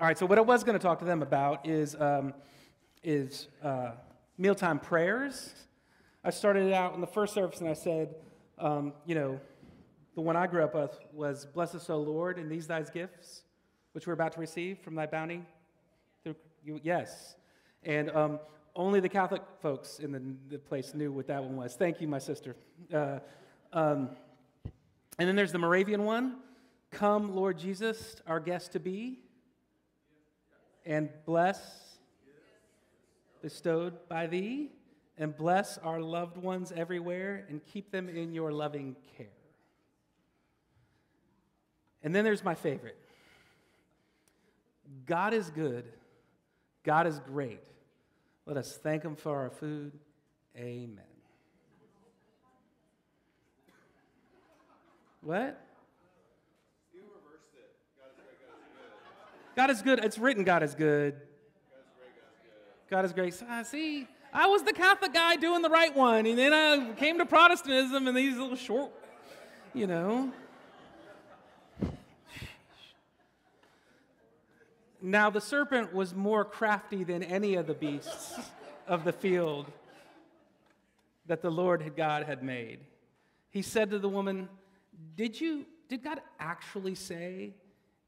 All right, so what I was going to talk to them about is, um, is uh, mealtime prayers. I started it out in the first service and I said, um, you know, the one I grew up with was, Bless us, O Lord, and these thy gifts, which we're about to receive from thy bounty. Yes. And um, only the Catholic folks in the, the, place knew what that one was. Thank you, my sister. Uh, um, and then there's the Moravian one Come, Lord Jesus, our guest to be and bless bestowed by thee, and bless our loved ones everywhere, and keep them in your loving care. And then there's my favorite God is good, God is great. Let us thank Him for our food. Amen. What? God is good. It's written, God is good. God is great. Ah, see, I was the Catholic guy doing the right one, and then I came to Protestantism and these little short, you know. Now, the serpent was more crafty than any of the beasts of the field that the Lord God had made. He said to the woman, Did you, did God actually say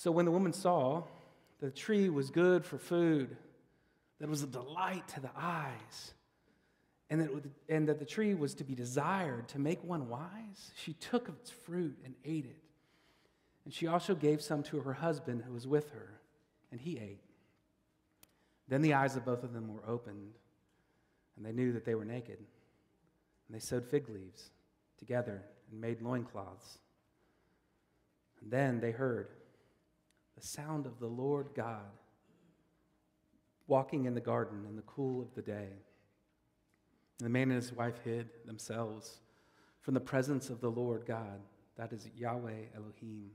So when the woman saw that the tree was good for food, that was a delight to the eyes, and that, and that the tree was to be desired to make one wise, she took of its fruit and ate it. And she also gave some to her husband who was with her, and he ate. Then the eyes of both of them were opened, and they knew that they were naked. And they sewed fig leaves together and made loincloths. And then they heard the sound of the Lord God walking in the garden in the cool of the day. And the man and his wife hid themselves from the presence of the Lord God, that is Yahweh Elohim,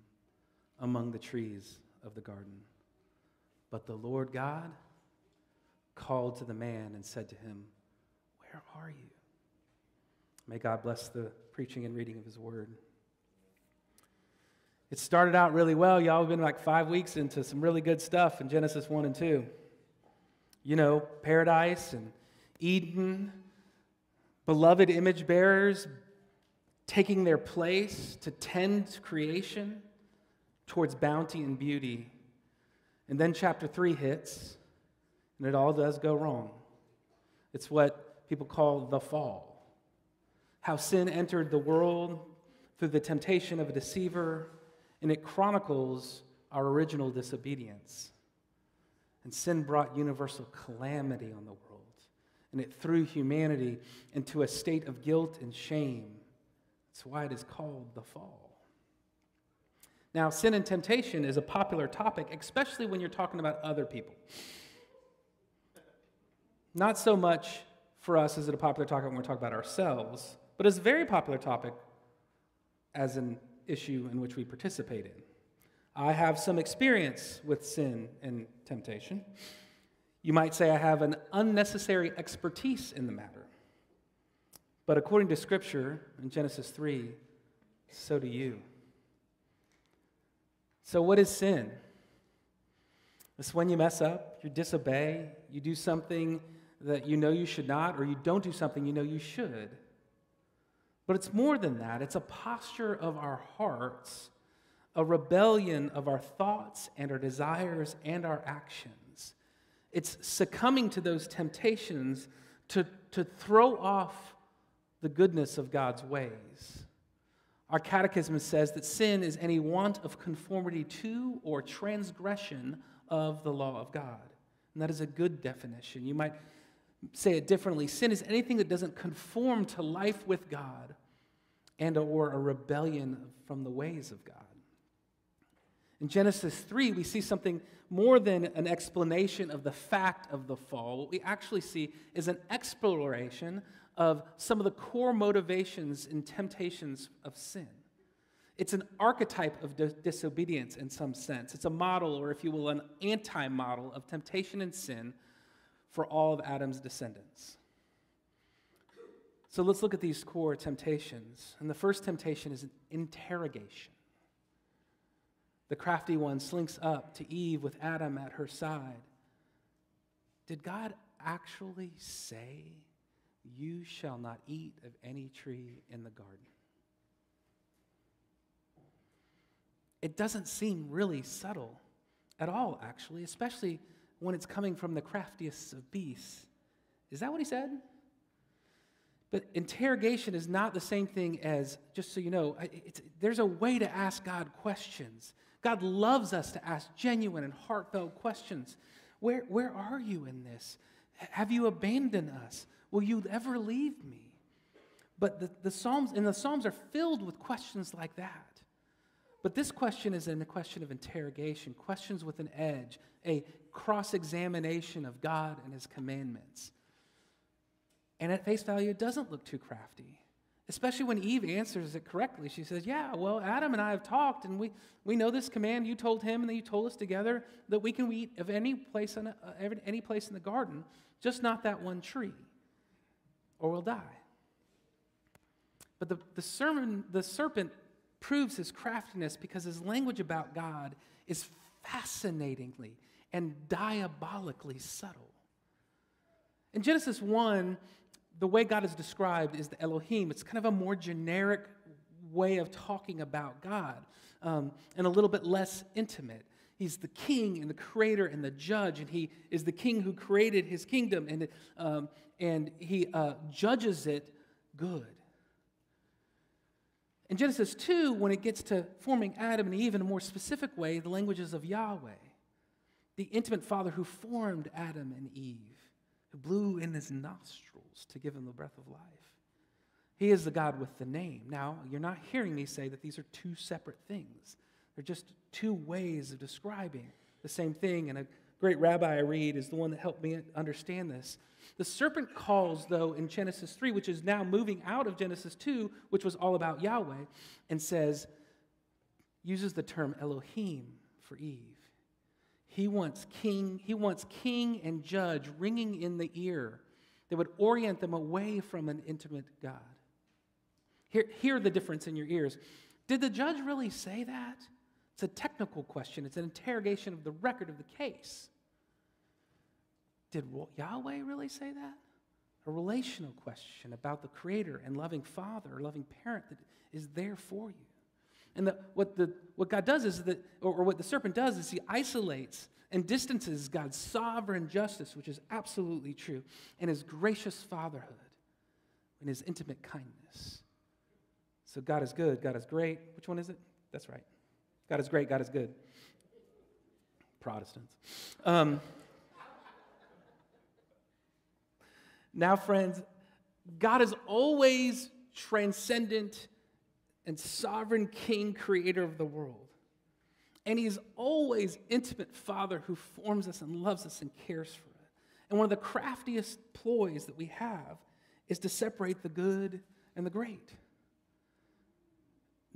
among the trees of the garden. But the Lord God called to the man and said to him, Where are you? May God bless the preaching and reading of his word. It started out really well. Y'all have been like five weeks into some really good stuff in Genesis 1 and 2. You know, paradise and Eden, beloved image bearers taking their place to tend creation towards bounty and beauty. And then chapter 3 hits, and it all does go wrong. It's what people call the fall. How sin entered the world through the temptation of a deceiver and it chronicles our original disobedience. And sin brought universal calamity on the world, and it threw humanity into a state of guilt and shame. That's why it is called the fall. Now, sin and temptation is a popular topic, especially when you're talking about other people. Not so much for us is it a popular topic when we're talking about ourselves, but it's a very popular topic as an issue in which we participate in. I have some experience with sin and temptation. You might say I have an unnecessary expertise in the matter. But according to Scripture in Genesis 3, so do you. So, what is sin? It's when you mess up, you disobey, you do something that you know you should not, or you don't do something you know you should. But it's more than that, it's a posture of our hearts, a rebellion of our thoughts and our desires and our actions. It's succumbing to those temptations to, to throw off the goodness of God's ways. Our catechism says that sin is any want of conformity to or transgression of the law of God. And that is a good definition. You might say it differently sin is anything that doesn't conform to life with God and or a rebellion from the ways of God. In Genesis 3, we see something more than an explanation of the fact of the fall. What we actually see is an exploration of some of the core motivations and temptations of sin. It's an archetype of di- disobedience in some sense. It's a model, or if you will, an anti model of temptation and sin for all of Adam's descendants. So let's look at these core temptations. And the first temptation is an interrogation. The crafty one slinks up to Eve with Adam at her side. Did God actually say, You shall not eat of any tree in the garden? It doesn't seem really subtle at all, actually, especially when it's coming from the craftiest of beasts. Is that what he said? But interrogation is not the same thing as, just so you know, there's a way to ask God questions. God loves us to ask genuine and heartfelt questions. Where, where are you in this? Have you abandoned us? Will you ever leave me? But the, the Psalms, and the Psalms are filled with questions like that. But this question is a question of interrogation, questions with an edge, a cross examination of God and His commandments. And at face value, it doesn't look too crafty. Especially when Eve answers it correctly. She says, Yeah, well, Adam and I have talked, and we, we know this command. You told him, and then you told us together that we can eat of any place, in, uh, any place in the garden, just not that one tree, or we'll die. But the, the, sermon, the serpent proves his craftiness because his language about God is fascinatingly and diabolically subtle. In Genesis 1, the way God is described is the Elohim. It's kind of a more generic way of talking about God um, and a little bit less intimate. He's the king and the creator and the judge, and he is the king who created his kingdom, and, um, and he uh, judges it good. In Genesis 2, when it gets to forming Adam and Eve in a more specific way, the languages of Yahweh, the intimate father who formed Adam and Eve, who blew in his nostrils to give him the breath of life. He is the God with the name. Now, you're not hearing me say that these are two separate things. They're just two ways of describing the same thing. And a great rabbi I read is the one that helped me understand this. The serpent calls, though, in Genesis 3, which is now moving out of Genesis 2, which was all about Yahweh, and says, uses the term Elohim for Eve. He wants king, he wants king and judge ringing in the ear that would orient them away from an intimate God. Hear, hear the difference in your ears. Did the judge really say that? It's a technical question, it's an interrogation of the record of the case. Did Yahweh really say that? A relational question about the creator and loving father or loving parent that is there for you. And the, what, the, what God does is that, or, or what the serpent does is he isolates and distances God's sovereign justice, which is absolutely true, and his gracious fatherhood and his intimate kindness. So God is good, God is great. Which one is it? That's right. God is great, God is good. Protestants. Um, now, friends, God is always transcendent and sovereign king, creator of the world. And he's always intimate father who forms us and loves us and cares for us. And one of the craftiest ploys that we have is to separate the good and the great.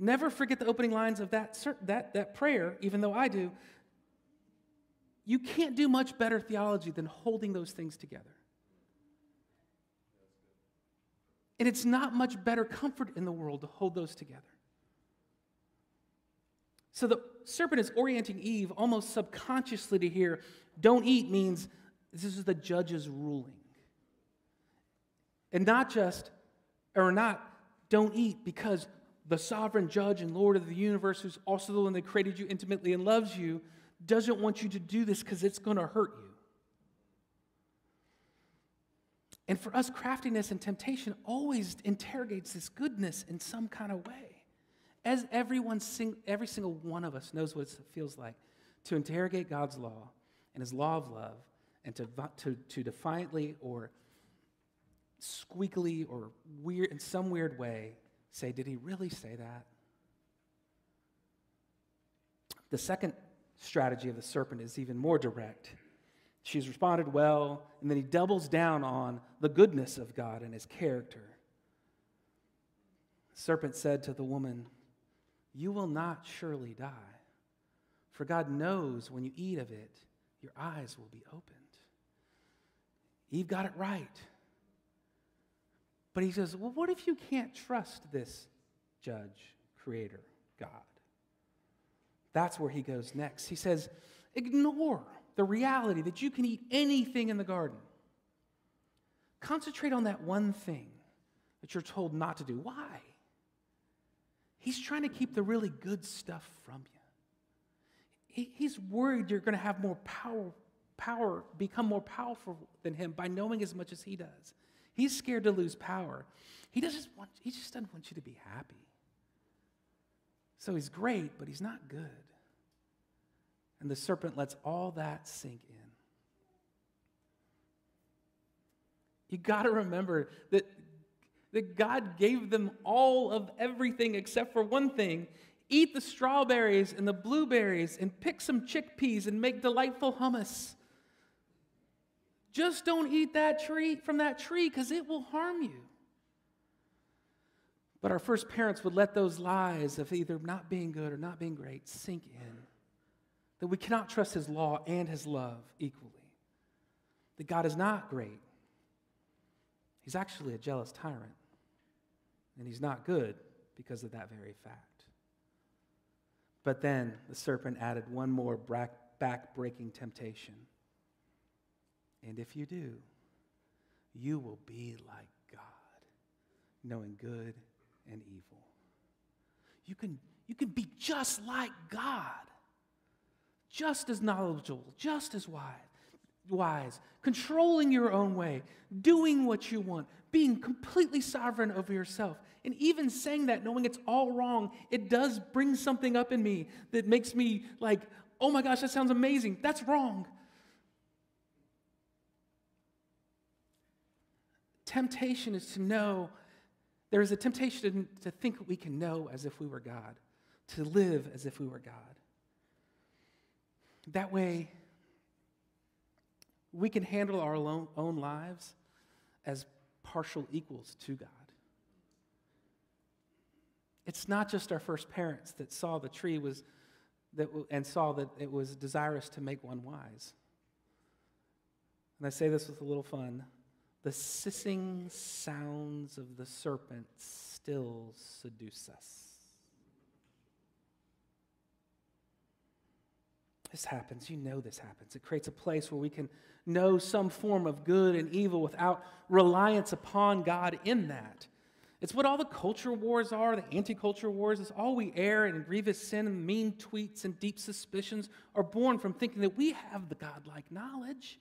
Never forget the opening lines of that, that, that prayer, even though I do. You can't do much better theology than holding those things together. And it's not much better comfort in the world to hold those together. So the serpent is orienting Eve almost subconsciously to hear, don't eat means this is the judge's ruling. And not just, or not, don't eat because the sovereign judge and Lord of the universe, who's also the one that created you intimately and loves you, doesn't want you to do this because it's going to hurt you. And for us, craftiness and temptation always interrogates this goodness in some kind of way. As everyone, sing, every single one of us knows what it feels like to interrogate God's law and his law of love and to, to, to defiantly or squeakily or weird, in some weird way say, Did he really say that? The second strategy of the serpent is even more direct. She's responded well, and then he doubles down on the goodness of God and his character. The serpent said to the woman, You will not surely die, for God knows when you eat of it, your eyes will be opened. Eve got it right. But he says, Well, what if you can't trust this judge, creator, God? That's where he goes next. He says, Ignore the reality that you can eat anything in the garden. Concentrate on that one thing that you're told not to do. Why? He's trying to keep the really good stuff from you. He's worried you're going to have more power, power, become more powerful than him by knowing as much as he does. He's scared to lose power. He doesn't want, he just doesn't want you to be happy. So he's great, but he's not good. And the serpent lets all that sink in. You got to remember that, that God gave them all of everything except for one thing. Eat the strawberries and the blueberries and pick some chickpeas and make delightful hummus. Just don't eat that tree from that tree because it will harm you. But our first parents would let those lies of either not being good or not being great sink in. That we cannot trust his law and his love equally. That God is not great. He's actually a jealous tyrant. And he's not good because of that very fact. But then the serpent added one more back breaking temptation. And if you do, you will be like God, knowing good and evil. You can, you can be just like God, just as knowledgeable, just as wise, wise, controlling your own way, doing what you want, being completely sovereign over yourself. And even saying that, knowing it's all wrong, it does bring something up in me that makes me like, oh my gosh, that sounds amazing. That's wrong. Temptation is to know, there is a temptation to think we can know as if we were God, to live as if we were God. That way, we can handle our own lives as partial equals to God. It's not just our first parents that saw the tree was that, and saw that it was desirous to make one wise. And I say this with a little fun the hissing sounds of the serpent still seduce us. This happens. You know this happens. It creates a place where we can know some form of good and evil without reliance upon God in that. It's what all the culture wars are, the anti culture wars. It's all we err and grievous sin and mean tweets and deep suspicions are born from thinking that we have the godlike knowledge.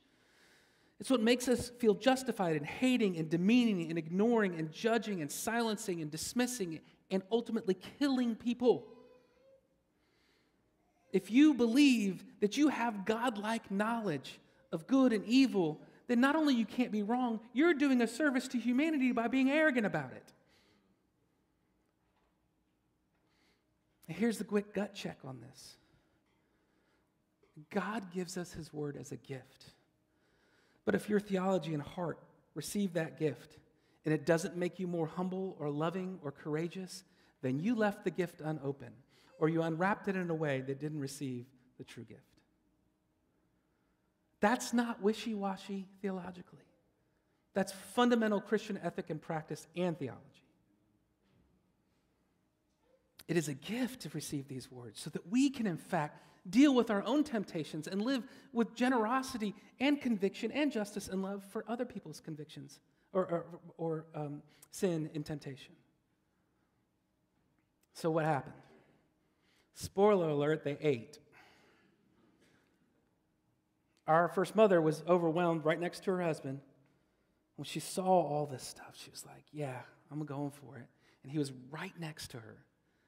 It's what makes us feel justified in hating and demeaning and ignoring and judging and silencing and dismissing and ultimately killing people. If you believe that you have godlike knowledge of good and evil, then not only you can't be wrong, you're doing a service to humanity by being arrogant about it. And here's the quick gut check on this God gives us His word as a gift. But if your theology and heart receive that gift and it doesn't make you more humble or loving or courageous, then you left the gift unopened or you unwrapped it in a way that didn't receive the true gift. That's not wishy washy theologically. That's fundamental Christian ethic and practice and theology. It is a gift to receive these words so that we can, in fact, deal with our own temptations and live with generosity and conviction and justice and love for other people's convictions or, or, or um, sin and temptation. So, what happened? Spoiler alert, they ate. Our first mother was overwhelmed right next to her husband. When she saw all this stuff, she was like, Yeah, I'm going for it. And he was right next to her,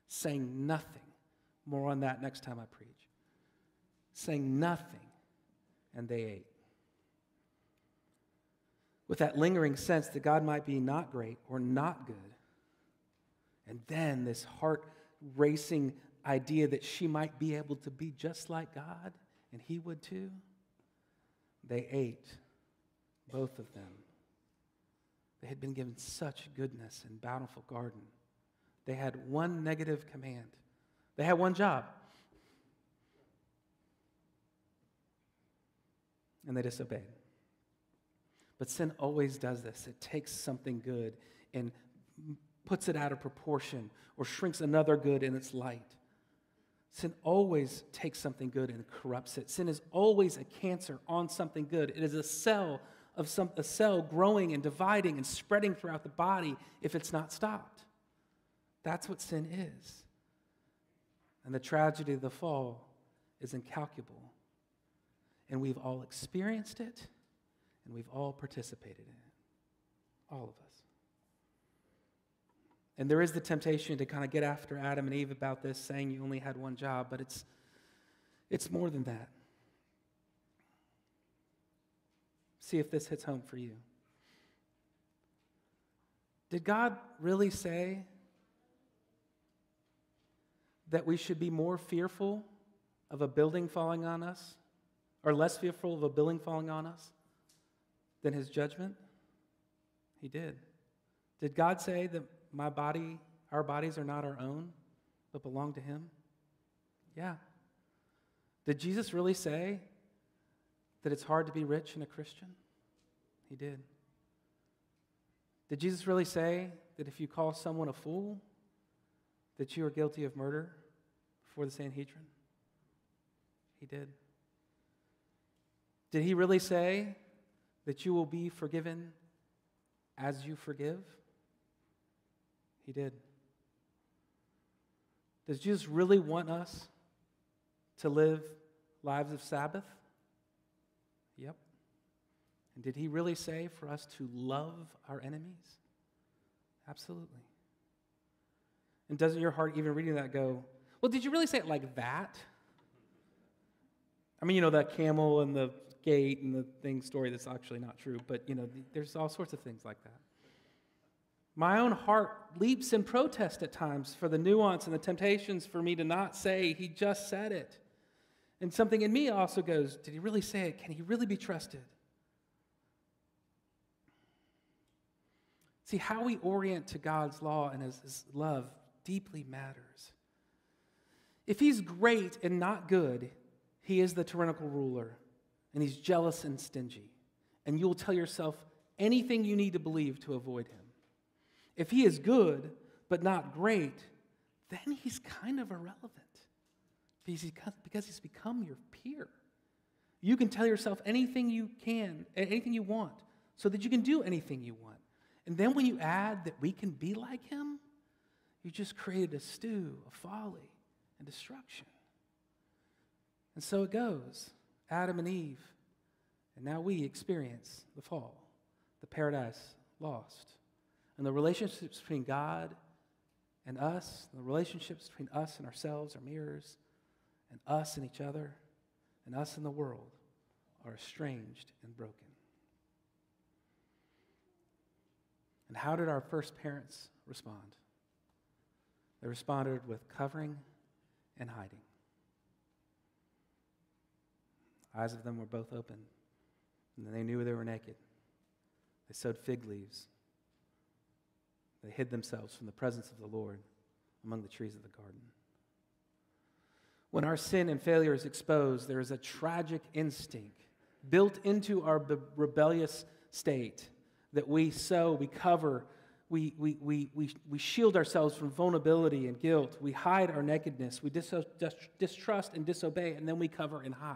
saying nothing. More on that next time I preach saying nothing, and they ate. With that lingering sense that God might be not great or not good. And then this heart racing idea that she might be able to be just like God and he would too, they ate, both of them. They had been given such goodness and bountiful garden. They had one negative command. They had one job. And they disobeyed. But sin always does this. It takes something good and puts it out of proportion or shrinks another good in its light. Sin always takes something good and corrupts it. Sin is always a cancer on something good. It is a cell of some, a cell growing and dividing and spreading throughout the body if it's not stopped. That's what sin is. And the tragedy of the fall is incalculable. And we've all experienced it, and we've all participated in it. All of us. And there is the temptation to kind of get after Adam and Eve about this, saying you only had one job, but it's, it's more than that. See if this hits home for you. Did God really say that we should be more fearful of a building falling on us, or less fearful of a building falling on us, than his judgment? He did. Did God say that my body, our bodies are not our own, but belong to him? Yeah. Did Jesus really say that it's hard to be rich and a Christian? He did. Did Jesus really say that if you call someone a fool, that you are guilty of murder before the Sanhedrin? He did. Did he really say that you will be forgiven as you forgive? He did. Does Jesus really want us to live lives of Sabbath? Yep. And did he really say for us to love our enemies? Absolutely. And doesn't your heart, even reading that, go, well, did you really say it like that? I mean, you know, that camel and the gate and the thing story that's actually not true, but, you know, there's all sorts of things like that. My own heart leaps in protest at times for the nuance and the temptations for me to not say, He just said it. And something in me also goes, Did He really say it? Can He really be trusted? See, how we orient to God's law and His, his love deeply matters. If He's great and not good, He is the tyrannical ruler, and He's jealous and stingy. And you'll tell yourself anything you need to believe to avoid Him. If he is good but not great, then he's kind of irrelevant because he's become your peer. You can tell yourself anything you can, anything you want, so that you can do anything you want. And then when you add that we can be like him, you just created a stew of folly and destruction. And so it goes Adam and Eve, and now we experience the fall, the paradise lost and the relationships between God and us, the relationships between us and ourselves our mirrors, and us and each other, and us and the world are estranged and broken. And how did our first parents respond? They responded with covering and hiding. Eyes of them were both open, and they knew they were naked. They sewed fig leaves they hid themselves from the presence of the Lord among the trees of the garden. When our sin and failure is exposed, there is a tragic instinct built into our rebellious state that we sow, we cover, we, we, we, we, we shield ourselves from vulnerability and guilt. We hide our nakedness. We dis- distrust and disobey, and then we cover and hide.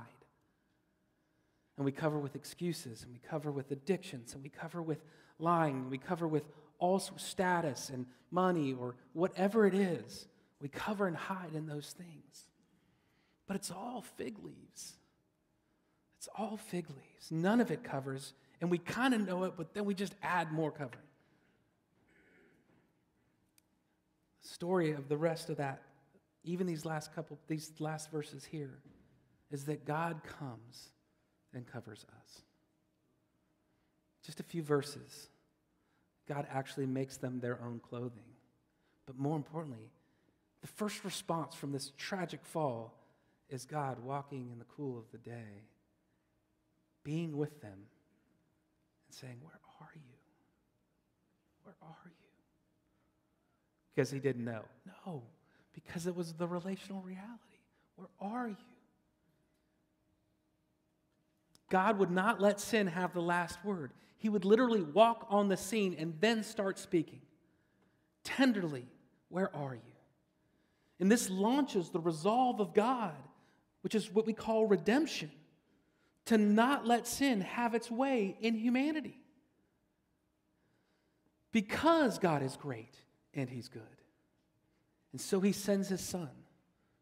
And we cover with excuses, and we cover with addictions, and we cover with lying, and we cover with also status and money or whatever it is. We cover and hide in those things. But it's all fig leaves. It's all fig leaves. None of it covers, and we kind of know it, but then we just add more covering. The story of the rest of that, even these last couple, these last verses here, is that God comes and covers us. Just a few verses God actually makes them their own clothing. But more importantly, The first response from this tragic fall is God walking in the cool of the day, being with them, and saying, Where are you? Where are you? Because he didn't know. No, because it was the relational reality. Where are you? God would not let sin have the last word. He would literally walk on the scene and then start speaking. Tenderly, where are you? And this launches the resolve of God, which is what we call redemption, to not let sin have its way in humanity. Because God is great and He's good. And so He sends His Son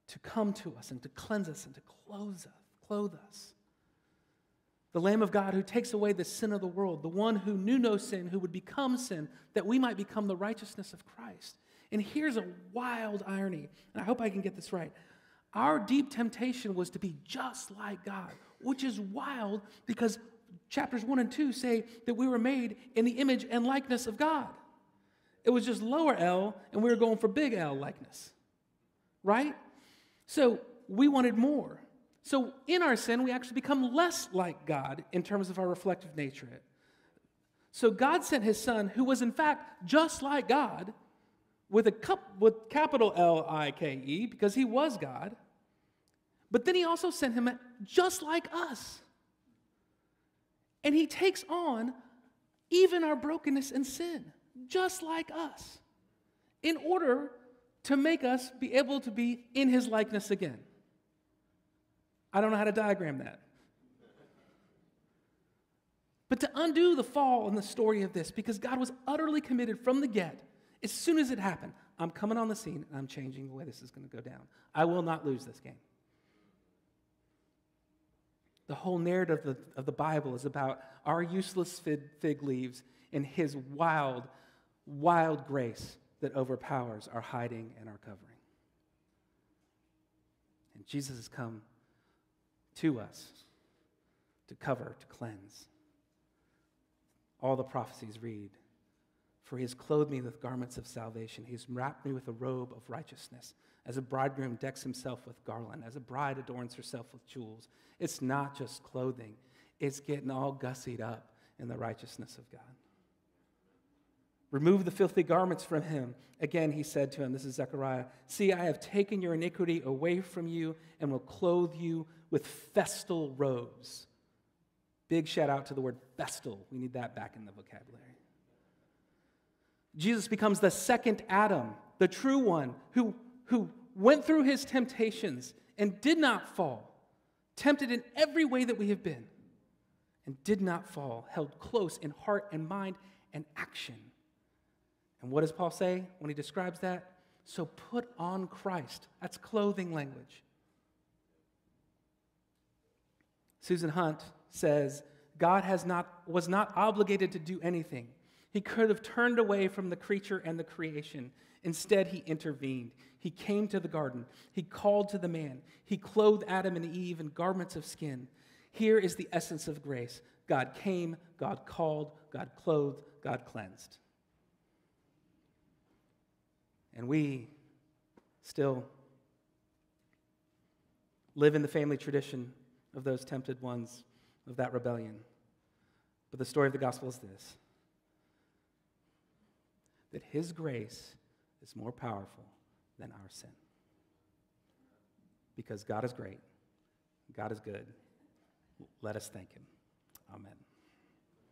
to come to us and to cleanse us and to clothe us. Clothe us the Lamb of God who takes away the sin of the world, the one who knew no sin, who would become sin, that we might become the righteousness of Christ. And here's a wild irony, and I hope I can get this right. Our deep temptation was to be just like God, which is wild because chapters 1 and 2 say that we were made in the image and likeness of God. It was just lower L, and we were going for big L likeness, right? So we wanted more. So, in our sin, we actually become less like God in terms of our reflective nature. So, God sent his son, who was in fact just like God, with, a cup, with capital L I K E, because he was God. But then he also sent him just like us. And he takes on even our brokenness and sin, just like us, in order to make us be able to be in his likeness again. I don't know how to diagram that. But to undo the fall in the story of this, because God was utterly committed from the get, as soon as it happened, I'm coming on the scene and I'm changing the way this is going to go down. I will not lose this game. The whole narrative of the, of the Bible is about our useless fig, fig leaves and His wild, wild grace that overpowers our hiding and our covering. And Jesus has come to us to cover, to cleanse. All the prophecies read For he has clothed me with garments of salvation, he has wrapped me with a robe of righteousness. As a bridegroom decks himself with garland, as a bride adorns herself with jewels. It's not just clothing, it's getting all gussied up in the righteousness of God. Remove the filthy garments from him. Again, he said to him, This is Zechariah, See, I have taken your iniquity away from you and will clothe you with festal robes. Big shout out to the word festal. We need that back in the vocabulary. Jesus becomes the second Adam, the true one, who, who went through his temptations and did not fall, tempted in every way that we have been, and did not fall, held close in heart and mind and action. And what does Paul say when he describes that? So put on Christ. That's clothing language. Susan Hunt says, God has not, was not obligated to do anything. He could have turned away from the creature and the creation. Instead, he intervened. He came to the garden. He called to the man. He clothed Adam and Eve in garments of skin. Here is the essence of grace God came, God called, God clothed, God cleansed. And we still live in the family tradition of those tempted ones of that rebellion. But the story of the gospel is this that his grace is more powerful than our sin. Because God is great, God is good. Let us thank him.